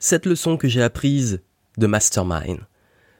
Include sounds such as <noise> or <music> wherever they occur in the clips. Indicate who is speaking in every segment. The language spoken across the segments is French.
Speaker 1: cette leçon que j'ai apprise de Mastermind.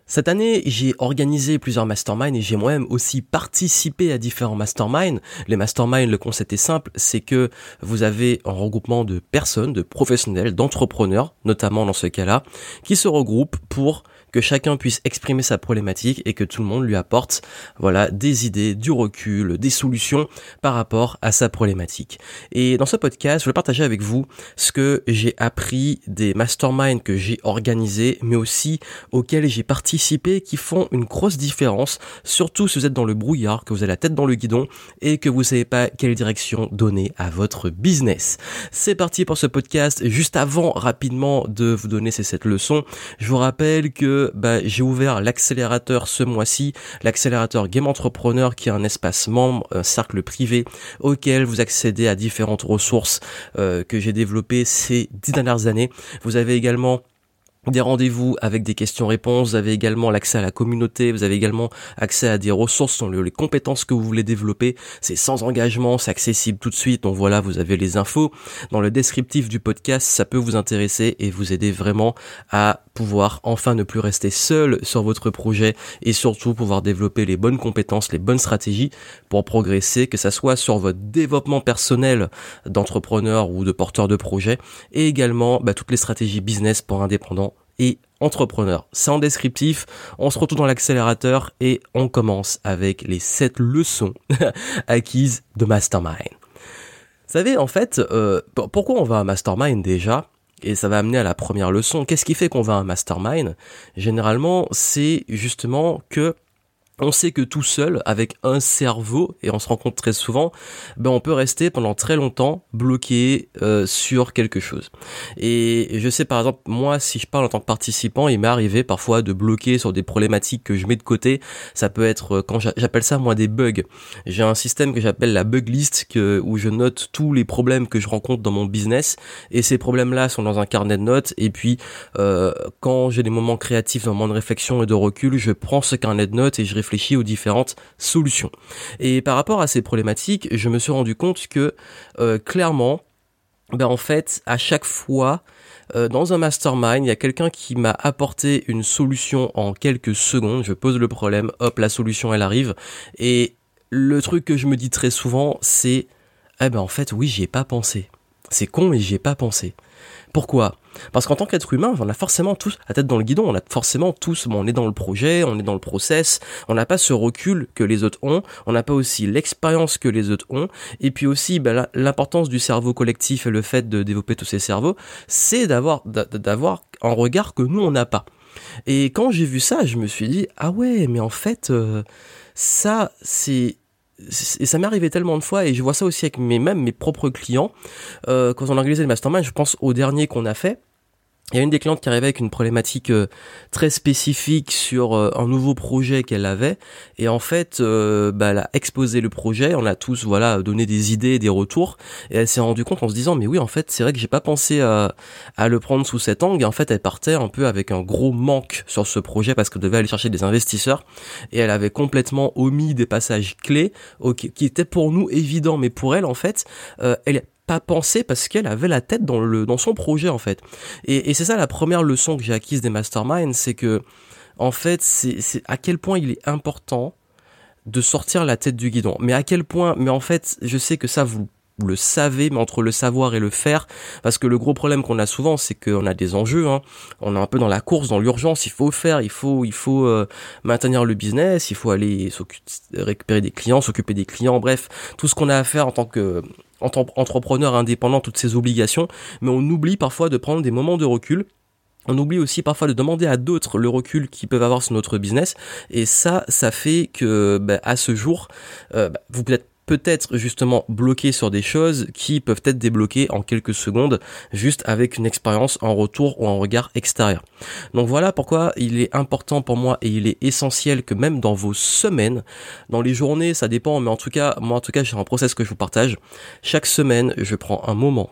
Speaker 1: Cette année, j'ai organisé plusieurs masterminds et j'ai moi-même aussi participé à différents masterminds. Les masterminds, le concept est simple, c'est que vous avez un regroupement de personnes, de professionnels, d'entrepreneurs, notamment dans ce cas-là, qui se regroupent pour que chacun puisse exprimer sa problématique et que tout le monde lui apporte voilà des idées, du recul, des solutions par rapport à sa problématique. Et dans ce podcast, je vais partager avec vous ce que j'ai appris des masterminds que j'ai organisés, mais aussi auxquels j'ai participé, qui font une grosse différence, surtout si vous êtes dans le brouillard, que vous avez la tête dans le guidon et que vous savez pas quelle direction donner à votre business. C'est parti pour ce podcast. Juste avant, rapidement, de vous donner ces sept leçons, je vous rappelle que bah, j'ai ouvert l'accélérateur ce mois-ci, l'accélérateur Game Entrepreneur qui est un espace membre, un cercle privé auquel vous accédez à différentes ressources euh, que j'ai développées ces dix dernières années. Vous avez également des rendez-vous avec des questions-réponses, vous avez également l'accès à la communauté, vous avez également accès à des ressources sur les compétences que vous voulez développer, c'est sans engagement, c'est accessible tout de suite, donc voilà, vous avez les infos. Dans le descriptif du podcast, ça peut vous intéresser et vous aider vraiment à pouvoir enfin ne plus rester seul sur votre projet et surtout pouvoir développer les bonnes compétences, les bonnes stratégies pour progresser, que ça soit sur votre développement personnel d'entrepreneur ou de porteur de projet et également bah, toutes les stratégies business pour indépendants entrepreneur. C'est en descriptif, on se retrouve dans l'accélérateur et on commence avec les 7 leçons <laughs> acquises de Mastermind. Vous savez, en fait, euh, pourquoi on va à Mastermind déjà? Et ça va amener à la première leçon. Qu'est-ce qui fait qu'on va à mastermind? Généralement, c'est justement que on sait que tout seul, avec un cerveau, et on se rend compte très souvent, ben on peut rester pendant très longtemps bloqué euh, sur quelque chose. Et je sais par exemple, moi, si je parle en tant que participant, il m'est arrivé parfois de bloquer sur des problématiques que je mets de côté. Ça peut être, euh, quand j'appelle ça moi des bugs. J'ai un système que j'appelle la bug list, que, où je note tous les problèmes que je rencontre dans mon business, et ces problèmes-là sont dans un carnet de notes. Et puis, euh, quand j'ai des moments créatifs, des moments de réflexion et de recul, je prends ce carnet de notes et je réfléchis aux différentes solutions. Et par rapport à ces problématiques, je me suis rendu compte que euh, clairement, ben en fait, à chaque fois, euh, dans un mastermind, il y a quelqu'un qui m'a apporté une solution en quelques secondes. Je pose le problème, hop, la solution elle arrive. Et le truc que je me dis très souvent, c'est, eh ben en fait, oui, j'y ai pas pensé. C'est con, mais j'y ai pas pensé. Pourquoi? Parce qu'en tant qu'être humain, on a forcément tous la tête dans le guidon, on a forcément tous, on est dans le projet, on est dans le process, on n'a pas ce recul que les autres ont, on n'a pas aussi l'expérience que les autres ont, et puis aussi ben, l'importance du cerveau collectif et le fait de développer tous ces cerveaux, c'est d'avoir d'avoir un regard que nous on n'a pas. Et quand j'ai vu ça, je me suis dit ah ouais, mais en fait euh, ça c'est et ça m'est arrivé tellement de fois et je vois ça aussi avec mes même mes propres clients euh, quand on organisait le mastermind je pense au dernier qu'on a fait il y a une des clientes qui arrivait avec une problématique euh, très spécifique sur euh, un nouveau projet qu'elle avait. Et en fait euh, bah, elle a exposé le projet. On a tous voilà donné des idées des retours. Et elle s'est rendue compte en se disant mais oui en fait c'est vrai que j'ai pas pensé à, à le prendre sous cet angle. Et en fait elle partait un peu avec un gros manque sur ce projet parce qu'elle devait aller chercher des investisseurs. Et elle avait complètement omis des passages clés qui étaient pour nous évidents. Mais pour elle en fait elle pas pensé parce qu'elle avait la tête dans le dans son projet en fait. Et, c'est ça la première leçon que j'ai acquise des masterminds, c'est que en fait c'est à quel point il est important de sortir la tête du guidon. Mais à quel point, mais en fait, je sais que ça vous le savez, mais entre le savoir et le faire, parce que le gros problème qu'on a souvent, c'est qu'on a des enjeux, hein. on est un peu dans la course, dans l'urgence, il faut faire, il faut, il faut euh, maintenir le business, il faut aller récupérer des clients, s'occuper des clients, bref, tout ce qu'on a à faire en tant que entrepreneur indépendant, toutes ces obligations, mais on oublie parfois de prendre des moments de recul. On oublie aussi parfois de demander à d'autres le recul qu'ils peuvent avoir sur notre business. Et ça ça fait que bah, à ce jour euh, bah, vous êtes peut-être justement bloqué sur des choses qui peuvent être débloquées en quelques secondes juste avec une expérience en retour ou en regard extérieur. Donc voilà pourquoi il est important pour moi et il est essentiel que même dans vos semaines, dans les journées, ça dépend, mais en tout cas, moi en tout cas, j'ai un process que je vous partage. Chaque semaine, je prends un moment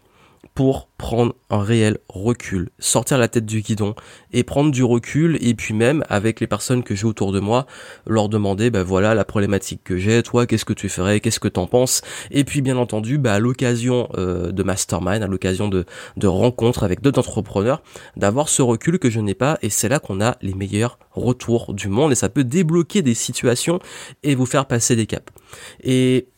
Speaker 1: pour prendre un réel recul, sortir la tête du guidon et prendre du recul et puis même avec les personnes que j'ai autour de moi, leur demander ben voilà la problématique que j'ai, toi qu'est-ce que tu ferais, qu'est-ce que t'en penses? Et puis bien entendu bah, à l'occasion euh, de mastermind, à l'occasion de, de rencontres avec d'autres entrepreneurs, d'avoir ce recul que je n'ai pas et c'est là qu'on a les meilleurs retours du monde et ça peut débloquer des situations et vous faire passer des caps. Et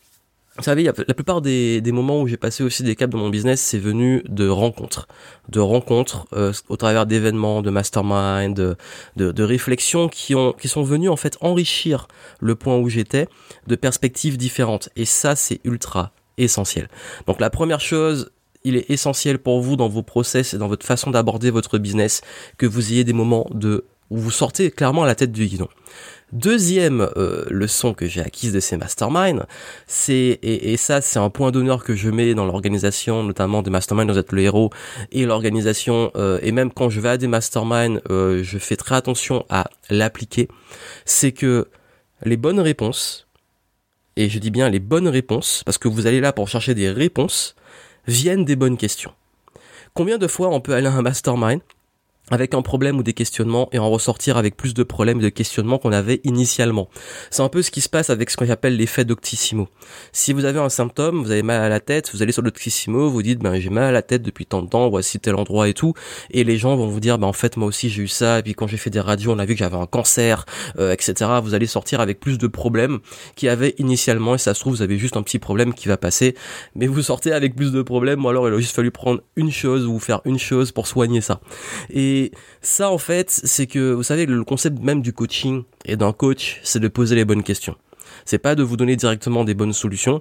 Speaker 1: vous savez, la plupart des, moments où j'ai passé aussi des caps dans mon business, c'est venu de rencontres, de rencontres euh, au travers d'événements, de mastermind, de, de, réflexions qui ont qui sont venues en fait enrichir le point où j'étais de perspectives différentes. Et ça, c'est ultra essentiel. Donc la première chose, il est essentiel pour vous dans vos process et dans votre façon d'aborder votre business que vous ayez des moments de où vous sortez clairement la tête du guidon. Deuxième euh, leçon que j'ai acquise de ces masterminds, c'est et, ça c'est un point d'honneur que je mets dans l'organisation, notamment des masterminds, vous êtes le héros et l'organisation euh, et même quand je vais à des masterminds, euh, je fais très attention à l'appliquer. C'est que les bonnes réponses et je dis bien les bonnes réponses parce que vous allez là pour chercher des réponses viennent des bonnes questions. Combien de fois on peut aller à un mastermind avec un problème ou des questionnements et en ressortir avec plus de problèmes et de questionnements qu'on avait initialement. C'est un peu ce qui se passe avec ce qu'on appelle l'effet d'Octissimo. Si vous avez un symptôme, vous avez mal à la tête, vous allez sur l'Octissimo, vous dites ben j'ai mal à la tête depuis tant de temps, voici tel endroit et tout, et les gens vont vous dire ben en fait moi aussi j'ai eu ça, et puis quand j'ai fait des radios on a vu que j'avais un cancer, euh, etc. Vous allez sortir avec plus de problèmes qu'il y avait initialement et ça se trouve vous avez juste un petit problème qui va passer, mais vous sortez avec plus de problèmes ou alors il a juste fallu prendre une chose ou faire une chose pour soigner ça. Et ça, en fait, c'est que, vous savez, le concept même du coaching et d'un coach, c'est de poser les bonnes questions. C'est pas de vous donner directement des bonnes solutions.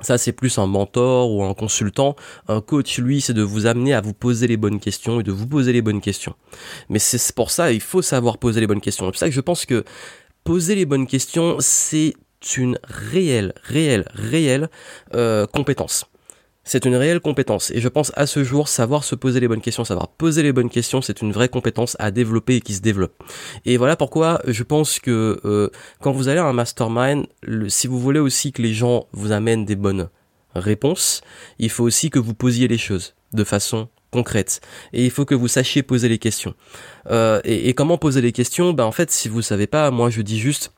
Speaker 1: Ça, c'est plus un mentor ou un consultant. Un coach, lui, c'est de vous amener à vous poser les bonnes questions et de vous poser les bonnes questions. Mais c'est pour ça, il faut savoir poser les bonnes questions. C'est pour ça que je pense que poser les bonnes questions, c'est une réelle, réelle, réelle euh, compétence. C'est une réelle compétence et je pense à ce jour savoir se poser les bonnes questions, savoir poser les bonnes questions, c'est une vraie compétence à développer et qui se développe. Et voilà pourquoi je pense que euh, quand vous allez à un mastermind, si vous voulez aussi que les gens vous amènent des bonnes réponses, il faut aussi que vous posiez les choses de façon concrète et il faut que vous sachiez poser les questions. Euh, et, comment poser les questions? Ben en fait, si vous savez pas, moi je dis juste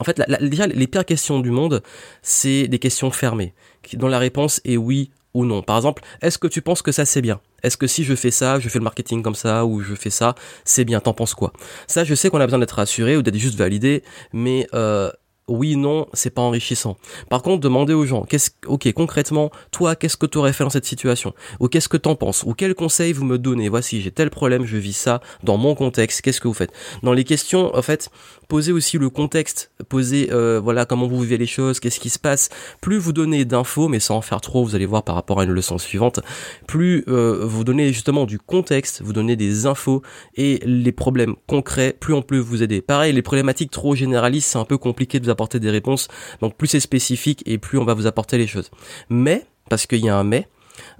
Speaker 1: en fait, déjà, les pires questions du monde, c'est des questions fermées, dont la réponse est oui ou non. Par exemple, est-ce que tu penses que ça c'est bien? Est-ce que si je fais ça, je fais le marketing comme ça, ou je fais ça, c'est bien, t'en penses quoi? Ça, je sais qu'on a besoin d'être rassuré ou d'être juste validé, mais euh, oui, non, c'est pas enrichissant. Par contre, demandez aux gens, qu'est-ce, ok, concrètement, toi, qu'est-ce que tu aurais fait dans cette situation? Ou qu'est-ce que t'en penses? Ou quel conseil vous me donnez? Voici, j'ai tel problème, je vis ça dans mon contexte. Qu'est-ce que vous faites? Dans les questions, en fait, posez aussi le contexte. Posez, euh, voilà, comment vous vivez les choses, qu'est-ce qui se passe. Plus vous donnez d'infos, mais sans en faire trop, vous allez voir par rapport à une leçon suivante. Plus euh, vous donnez justement du contexte, vous donnez des infos et les problèmes concrets, plus on peut vous aider. Pareil, les problématiques trop généralistes, c'est un peu compliqué de vous apporter des réponses. Donc plus c'est spécifique et plus on va vous apporter les choses. Mais, parce qu'il y a un mais,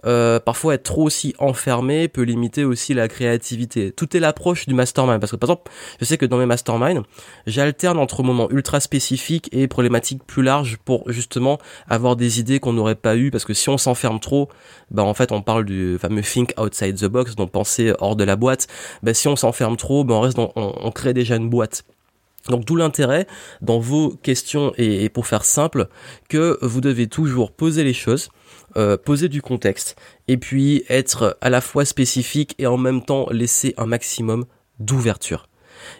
Speaker 1: euh, parfois être trop aussi enfermé peut limiter aussi la créativité. Tout est l'approche du mastermind. Parce que par exemple, je sais que dans mes masterminds, j'alterne entre moments ultra spécifiques et problématiques plus larges pour justement avoir des idées qu'on n'aurait pas eues. Parce que si on s'enferme trop, bah en fait on parle du fameux think outside the box, donc penser hors de la boîte. Bah si on s'enferme trop, bah on reste dans, on crée déjà une boîte. Donc d'où l'intérêt dans vos questions et, pour faire simple que vous devez toujours poser les choses, euh, poser du contexte et puis être à la fois spécifique et en même temps laisser un maximum d'ouverture.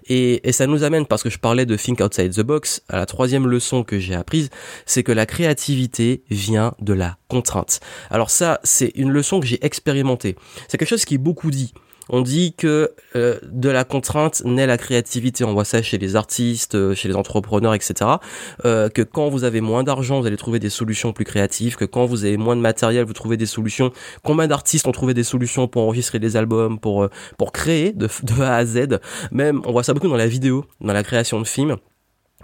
Speaker 1: Et, et, ça nous amène, parce que je parlais de think outside the box, à la troisième leçon que j'ai apprise, c'est que la créativité vient de la contrainte. Alors ça, c'est une leçon que j'ai expérimentée. C'est quelque chose qui est beaucoup dit. On dit que euh, de la contrainte naît la créativité. On voit ça chez les artistes, euh, chez les entrepreneurs, etc. Euh, que quand vous avez moins d'argent, vous allez trouver des solutions plus créatives. Que quand vous avez moins de matériel, vous trouvez des solutions. Combien d'artistes ont trouvé des solutions pour enregistrer des albums, pour pour créer de, <laughs> de A à Z? Même, on voit ça beaucoup dans la vidéo, dans la création de films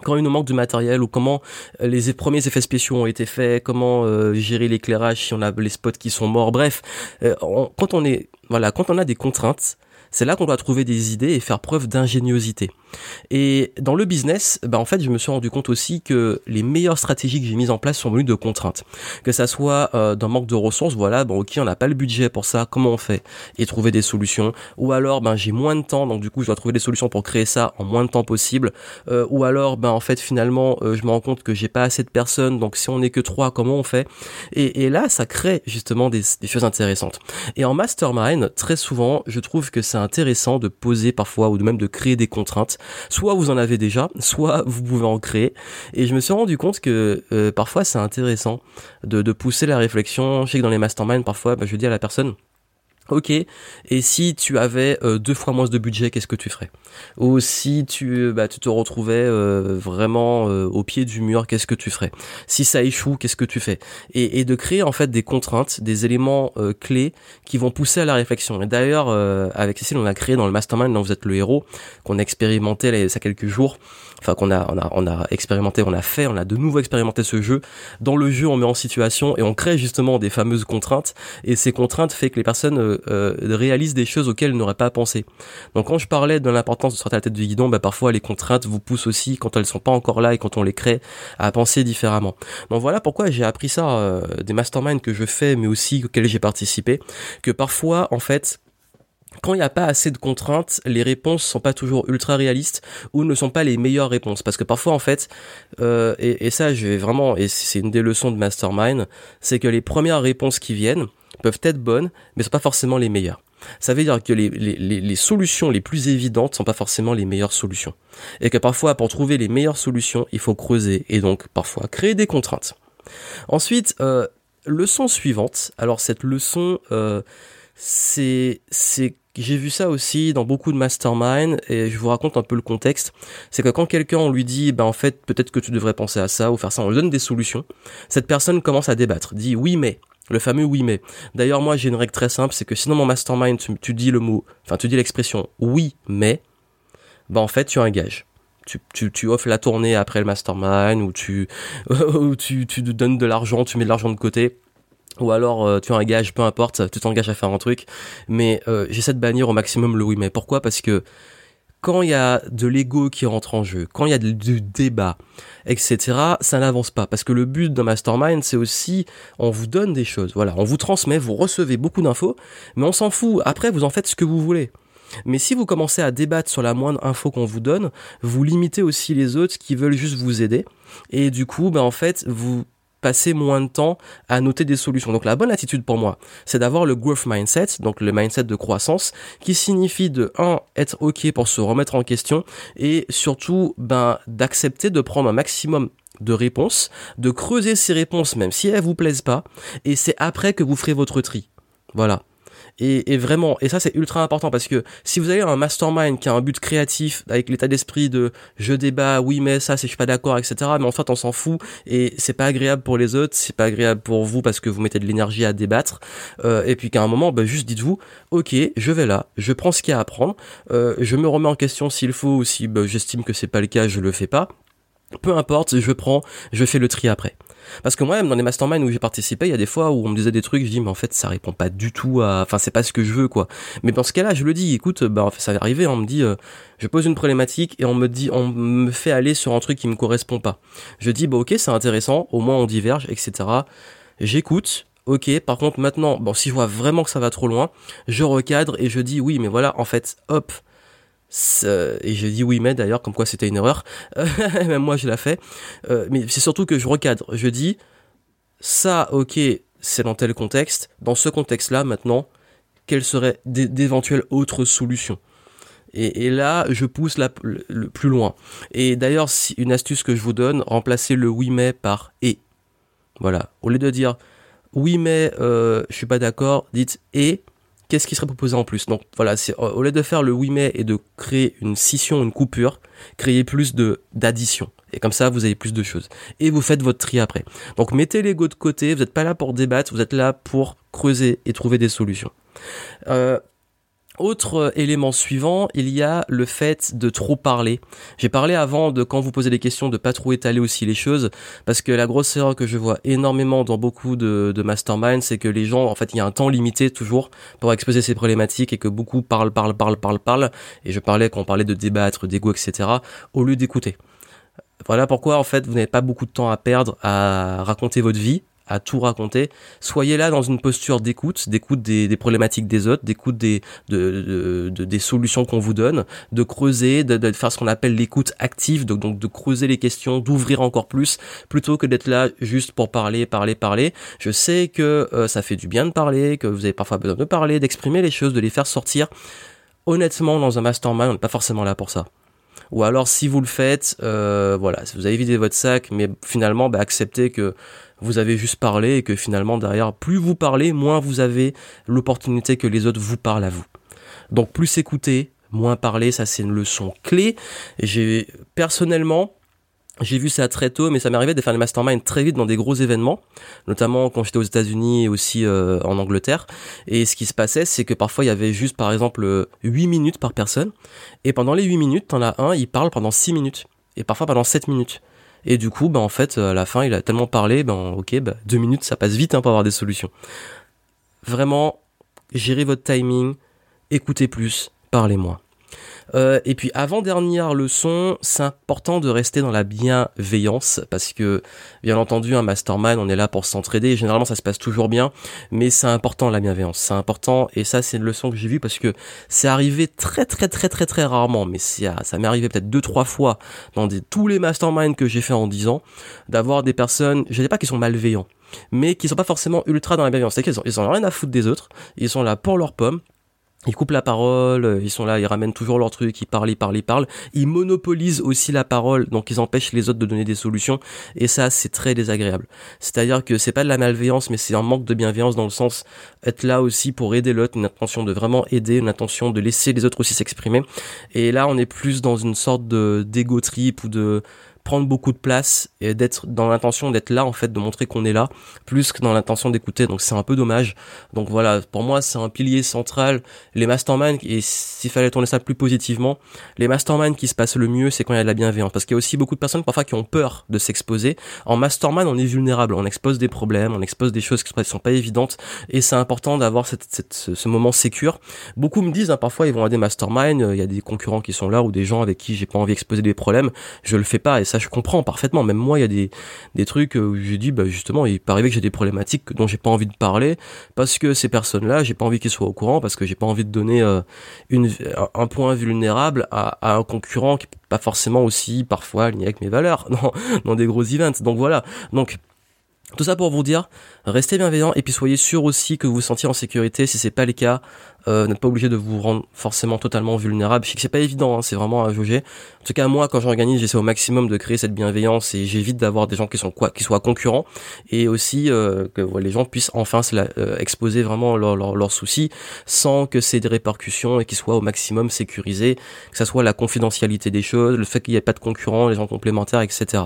Speaker 1: quand il nous manque de matériel ou comment euh, les premiers effets spéciaux ont été faits, comment euh, gérer l'éclairage si on a les spots qui sont morts, bref, euh, quand on est voilà, quand on a des contraintes, C'est là qu'on doit trouver des idées et faire preuve d'ingéniosité. Et dans le business, bah en fait, je me suis rendu compte aussi que les meilleures stratégies que j'ai mises en place sont venues de contraintes. Que ça soit euh, d'un manque de ressources, voilà, bon ok, on n'a pas le budget pour ça, comment on fait Et trouver des solutions. Ou alors, ben j'ai moins de temps, donc du coup, je dois trouver des solutions pour créer ça en moins de temps possible. Euh, ou alors, ben en fait, finalement, euh, je me rends compte que j'ai pas assez de personnes, donc si on n'est que trois, comment on fait et, et, là, ça crée justement des, des choses intéressantes. Et en mastermind, très souvent, je trouve que c'est intéressant de poser parfois ou même de créer des contraintes. Soit vous en avez déjà, soit vous pouvez en créer. Et je me suis rendu compte que euh, parfois c'est intéressant de, de, pousser la réflexion. Je sais que dans les masterminds, parfois, bah, je dis à la personne, Ok, et si tu avais euh, deux fois moins de budget, qu'est-ce que tu ferais? Ou si tu, bah, tu te retrouvais euh, vraiment euh, au pied du mur, qu'est-ce que tu ferais? Si ça échoue, qu'est-ce que tu fais? Et, et, de créer en fait des contraintes, des éléments clés qui vont pousser à la réflexion. Et d'ailleurs, avec Cécile, on a créé dans le mastermind dont vous êtes le héros, qu'on a expérimenté là, quelques jours, enfin qu'on a, on a, on a expérimenté, on a fait, on a de nouveau expérimenté ce jeu. Dans le jeu, on met en situation et on crée justement des fameuses contraintes. Et ces contraintes fait que les personnes euh, réalisent des choses auxquelles elles n'auraient pas pensé. Donc quand je parlais de l'importance de sortir la tête du guidon, bah parfois les contraintes vous poussent aussi quand elles sont pas encore là et quand on les crée à penser différemment. Donc voilà pourquoi j'ai appris ça euh, des masterminds que je fais, mais aussi auxquels j'ai participé, que parfois en fait quand il n'y a pas assez de contraintes, les réponses sont pas toujours ultra réalistes ou ne sont pas les meilleures réponses. Parce que parfois, en fait, euh, et, et, ça, je vais vraiment, et c'est une des leçons de Mastermind, c'est que les premières réponses qui viennent peuvent être bonnes, mais sont pas forcément les meilleures. Ça veut dire que les, les, les, solutions les plus évidentes sont pas forcément les meilleures solutions. Et que parfois, pour trouver les meilleures solutions, il faut creuser et donc parfois créer des contraintes. Ensuite, euh, leçon suivante. Alors cette leçon, euh, c'est j'ai vu ça aussi dans beaucoup de mastermind et je vous raconte un peu le contexte. C'est que quand quelqu'un on lui dit ben en fait peut-être que tu devrais penser à ça ou faire ça, on lui donne des solutions. Cette personne commence à débattre, dit oui mais le fameux oui mais. D'ailleurs moi j'ai une règle très simple, c'est que sinon mon mastermind tu, dis le mot, enfin tu dis l'expression oui mais, ben en fait tu gage. Tu, tu, tu, offres la tournée après le mastermind ou tu, <laughs> tu, tu donnes de l'argent, tu mets de l'argent de côté ou alors euh, tu as un gage, peu importe, tu t'engages à faire un truc, mais euh, j'essaie de bannir au maximum le oui mais. Pourquoi? Parce que quand il y a de l'ego qui rentre en jeu, quand il y a du débat, etc., ça n'avance pas. Parce que le but d'un mastermind, c'est aussi, on vous donne des choses. Voilà, on vous transmet, vous recevez beaucoup d'infos, mais on s'en fout. Après, vous en faites ce que vous voulez. Mais si vous commencez à débattre sur la moindre info qu'on vous donne, vous limitez aussi les autres qui veulent juste vous aider. Et du coup, ben en fait, vous passer moins de temps à noter des solutions. Donc la bonne attitude pour moi, c'est d'avoir le growth mindset, donc le mindset de croissance, qui signifie de 1 être ok pour se remettre en question et surtout ben d'accepter de prendre un maximum de réponses, de creuser ces réponses même si elles vous plaisent pas, et c'est après que vous ferez votre tri. Voilà. Et, vraiment, et ça c'est ultra important parce que si vous avez un mastermind qui a un but créatif avec l'état d'esprit de je débat, oui mais ça c'est je suis pas d'accord, etc. Mais en fait on s'en fout et c'est pas agréable pour les autres, c'est pas agréable pour vous parce que vous mettez de l'énergie à débattre. Euh, et puis qu'à un moment, bah, juste dites-vous, ok, je vais là, je prends ce qu'il y a à apprendre, euh, je me remets en question s'il faut ou si bah, j'estime que c'est pas le cas, je le fais pas. Peu importe, je prends, je fais le tri après. Parce que moi-même, dans les masterminds où j'ai participé, il y a des fois où on me disait des trucs, je dis, mais en fait, ça répond pas du tout à, enfin, c'est pas ce que je veux, quoi. Mais dans ce cas-là, je le dis, écoute, bah, ça va arriver, on me dit, euh, je pose une problématique et on me dit, on me fait aller sur un truc qui me correspond pas. Je dis, bah, ok, c'est intéressant, au moins on diverge, etc. J'écoute, ok, par contre, maintenant, bon, si je vois vraiment que ça va trop loin, je recadre et je dis, oui, mais voilà, en fait, hop, et j'ai dit oui mais d'ailleurs comme quoi c'était une erreur <laughs> même moi je l'ai fait euh, mais c'est surtout que je recadre je dis ça ok c'est dans tel contexte dans ce contexte là maintenant quelles seraient d'éventuelles autres solutions et, là, je pousse le, plus loin. Et d'ailleurs, une astuce que je vous donne, remplacez le oui mais par et. Voilà. Au lieu de dire oui mais euh, je suis pas d'accord, dites et qu'est-ce qui serait proposé en plus Donc voilà, c'est au lieu de faire le oui mais et de créer une scission, une coupure, créez plus de d'addition. Et comme ça, vous avez plus de choses. Et vous faites votre tri après. Donc mettez l'ego de côté, vous n'êtes pas là pour débattre, vous êtes là pour creuser et trouver des solutions. Euh, Autre euh, élément suivant, il y a le fait de trop parler. J'ai parlé avant de quand vous posez des questions de pas trop étaler aussi les choses, parce que la grosse erreur que je vois énormément dans beaucoup de, de mastermind, c'est que les gens, en fait, il y a un temps limité toujours pour exposer ces problématiques et que beaucoup parlent, parlent, parlent, parlent, parlent. Et je parlais quand on parlait de débattre, d'ego, etc. au lieu d'écouter. Voilà pourquoi en fait vous n'avez pas beaucoup de temps à perdre à raconter votre vie, à tout raconter. Soyez là dans une posture d'écoute, d'écoute des, problématiques des autres, d'écoute des, de, des solutions qu'on vous donne, de creuser, de, faire ce qu'on appelle l'écoute active, donc, donc de creuser les questions, d'ouvrir encore plus, plutôt que d'être là juste pour parler, parler, parler. Je sais que euh, ça fait du bien de parler, que vous avez parfois besoin de parler, d'exprimer les choses, de les faire sortir. Honnêtement, dans un mastermind, on n'est pas forcément là pour ça. Ou alors, si vous le faites, euh, voilà, vous avez vidé votre sac, mais finalement, bah, acceptez que vous avez juste parlé et que finalement derrière, plus vous parlez, moins vous avez l'opportunité que les autres vous parlent à vous. Donc plus écouter, moins parler, ça c'est une leçon clé. J'ai personnellement, j'ai vu ça très tôt, mais ça m'arrivait de faire des masterminds très vite dans des gros événements, notamment quand j'étais aux États-Unis et aussi euh, en Angleterre. Et ce qui se passait, c'est que parfois il y avait juste par exemple 8 minutes par personne, et pendant les 8 minutes, t'en as un, il parle pendant 6 minutes, et parfois pendant 7 minutes. Et du coup, bah, en fait, à la fin, il a tellement parlé, ben, ok, bah, deux minutes, ça passe vite hein, pour avoir des solutions. Vraiment, gérez votre timing, écoutez plus, parlez moins. Euh, et puis avant-dernière leçon, c'est important de rester dans la bienveillance parce que bien entendu un mastermind, on est là pour s'entraider. Généralement ça se passe toujours bien, mais c'est important la bienveillance, c'est important et ça c'est une leçon que j'ai vue parce que c'est arrivé très très très très très rarement, mais ça, ça m'est arrivé peut-être deux trois fois dans tous les masterminds que j'ai fait en dix ans d'avoir des personnes, je ne dis pas qu'ils sont malveillants, mais qui sont pas forcément ultra dans la bienveillance. C'est qu'ils ils ont rien à foutre des autres, ils sont là pour leurs pommes, ils coupent la parole, euh, ils sont là, ils ramènent toujours leur truc, ils parlent, ils parlent, ils parlent. Ils monopolisent aussi la parole, donc ils empêchent les autres de donner des solutions. Et ça, c'est très désagréable. C'est-à-dire que c'est pas de la malveillance, mais c'est un manque de bienveillance dans le sens être là aussi pour aider l'autre, une intention de vraiment aider, une intention de laisser les autres aussi s'exprimer. Et là, on est plus dans une sorte de d'ego trip ou de prendre beaucoup de place et d'être dans l'intention d'être là en fait de montrer qu'on est là plus que dans l'intention d'écouter. Donc c'est un peu dommage. Donc voilà. Pour moi c'est un pilier central. Les masterminds et s'il fallait tourner ça plus positivement les masterminds qui se passent le mieux c'est quand il y a de la bienveillance. Parce qu'il y a aussi beaucoup de personnes parfois qui ont peur de s'exposer. En mastermind on est vulnérable. On expose des problèmes on expose des choses qui sont pas évidentes. Et c'est important d'avoir cette, ce moment sécure. Beaucoup me disent hein, parfois ils vont à des masterminds il y a des concurrents qui sont là ou des gens avec qui j'ai pas envie d'exposer des problèmes. Je le fais pas ça je comprends parfaitement. Même moi, il y a des, des trucs où j'ai dit, bah justement, il peut arriver que j'ai des problématiques dont j'ai pas envie de parler parce que ces personnes-là, j'ai pas envie qu'ils soient au courant parce que j'ai pas envie de donner euh, une, un point vulnérable à, un concurrent qui pas forcément aussi parfois aligné avec mes valeurs <laughs> dans, dans des gros events. Donc voilà. Donc tout ça pour vous dire, restez bienveillant et puis soyez sûr aussi que vous vous sentiez en sécurité. Si c'est pas le cas, euh, n'êtes pas obligé de vous rendre forcément totalement vulnérable. Je sais que c'est pas évident, hein, c'est vraiment à jauger. En tout cas, moi, quand j'organise, j'essaie au maximum de créer cette bienveillance et j'évite d'avoir des gens qui sont quoi, qui soient concurrents et aussi euh, que les gens puissent enfin se euh, exposer vraiment leurs soucis sans que c'est des répercussions et qu'ils soient au maximum sécurisés, que ça soit la confidentialité des choses, le fait qu'il n'y ait pas de concurrents, les gens complémentaires, etc.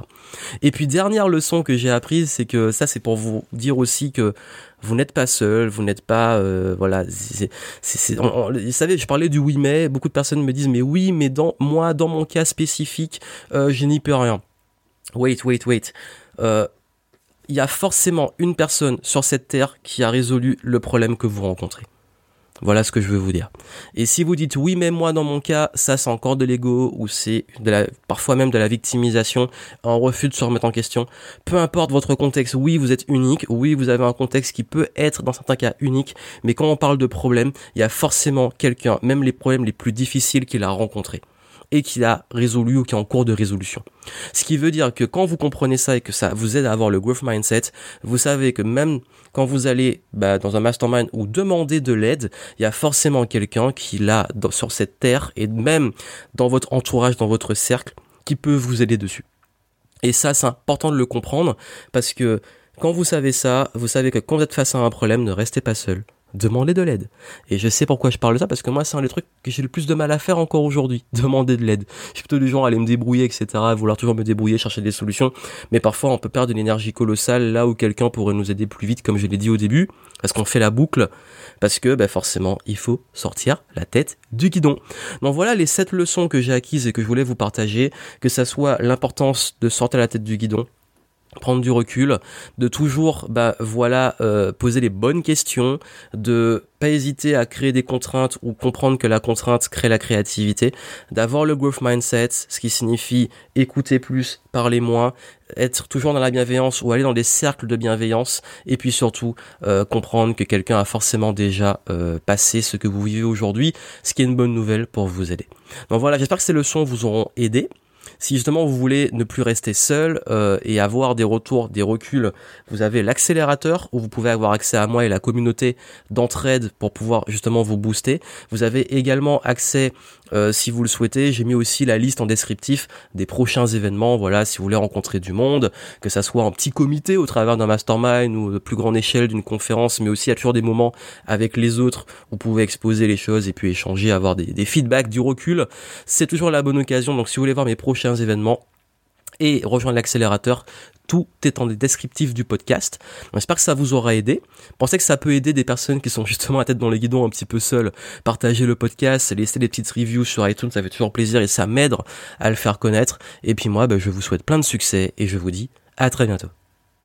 Speaker 1: Et puis dernière leçon que j'ai apprise, c'est que ça, c'est pour vous dire aussi que vous n'êtes pas seul, vous n'êtes pas, euh, voilà, c'est, c'est, vous savez, je parlais du oui mais, beaucoup de personnes me disent mais oui, mais dans moi, dans mon cas spécifique, euh, je n'y peux rien. Wait, wait, wait. Euh, il y a forcément une personne sur cette terre qui a résolu le problème que vous rencontrez. Voilà ce que je veux vous dire. Et si vous dites oui, mais moi dans mon cas, ça c'est encore de l'ego ou c'est parfois même de la victimisation, un refus de se remettre en question. Peu importe votre contexte, oui, vous êtes unique, oui, vous avez un contexte qui peut être dans certains cas unique, mais quand on parle de problème, il y a forcément quelqu'un, même les problèmes les plus difficiles qu'il a rencontrés et qu'il a résolu ou qui est en cours de résolution. Ce qui veut dire que quand vous comprenez ça et que ça vous aide à avoir le growth mindset, vous savez que même quand vous allez bah, dans un mastermind ou demander de l'aide, il y a forcément quelqu'un qui l'a sur cette terre et même dans votre entourage, dans votre cercle, qui peut vous aider dessus. Et ça, c'est important de le comprendre parce que quand vous savez ça, vous savez que quand vous êtes face à un problème, ne restez pas seul. Demandez de l'aide. Et je sais pourquoi je parle de ça, parce que moi, c'est un des trucs que j'ai le plus de mal à faire encore aujourd'hui, <laughs> demander de l'aide. Je suis plutôt du genre à aller me débrouiller, etc., vouloir toujours me débrouiller, chercher des solutions, mais parfois on peut perdre une énergie colossale là où quelqu'un pourrait nous aider plus vite, comme je l'ai dit au début, parce qu'on fait la boucle, parce que ben, forcément, il faut sortir la tête du guidon. Donc voilà les sept leçons que j'ai acquises et que je voulais vous partager, que ça soit l'importance de sortir la tête du guidon, prendre du recul, de toujours bah voilà euh, poser les bonnes questions, de pas hésiter à créer des contraintes ou comprendre que la contrainte crée la créativité, d'avoir le growth mindset, ce qui signifie écouter plus, parler moins, être toujours dans la bienveillance ou aller dans des cercles de bienveillance et puis surtout euh, comprendre que quelqu'un a forcément déjà euh, passé ce que vous vivez aujourd'hui, ce qui est une bonne nouvelle pour vous aider. Donc voilà, j'espère que ces leçons vous auront aidé. Si justement vous voulez ne plus rester seul euh, et avoir des retours, des reculs, vous avez l'accélérateur où vous pouvez avoir accès à moi et la communauté d'entraide pour pouvoir justement vous booster. Vous avez également accès, euh, si vous le souhaitez, j'ai mis aussi la liste en descriptif des prochains événements. Voilà, si vous voulez rencontrer du monde, que ça soit en petit comité au travers d'un mastermind ou de plus grande échelle d'une conférence, mais aussi à toujours des moments avec les autres, vous pouvez exposer les choses et puis échanger, avoir des, des feedbacks, du recul. C'est toujours la bonne occasion. Donc si vous voulez voir mes prochains événements et rejoindre l'accélérateur. Tout est en descriptif du podcast. J'espère que ça vous aura aidé. Pensez que ça peut aider des personnes qui sont justement à tête dans les guidons un petit peu seules. Partagez le podcast, laissez des petites reviews sur iTunes, ça fait toujours plaisir et ça m'aide à le faire connaître. Et puis moi, ben, je vous souhaite plein de succès et je vous dis à très bientôt.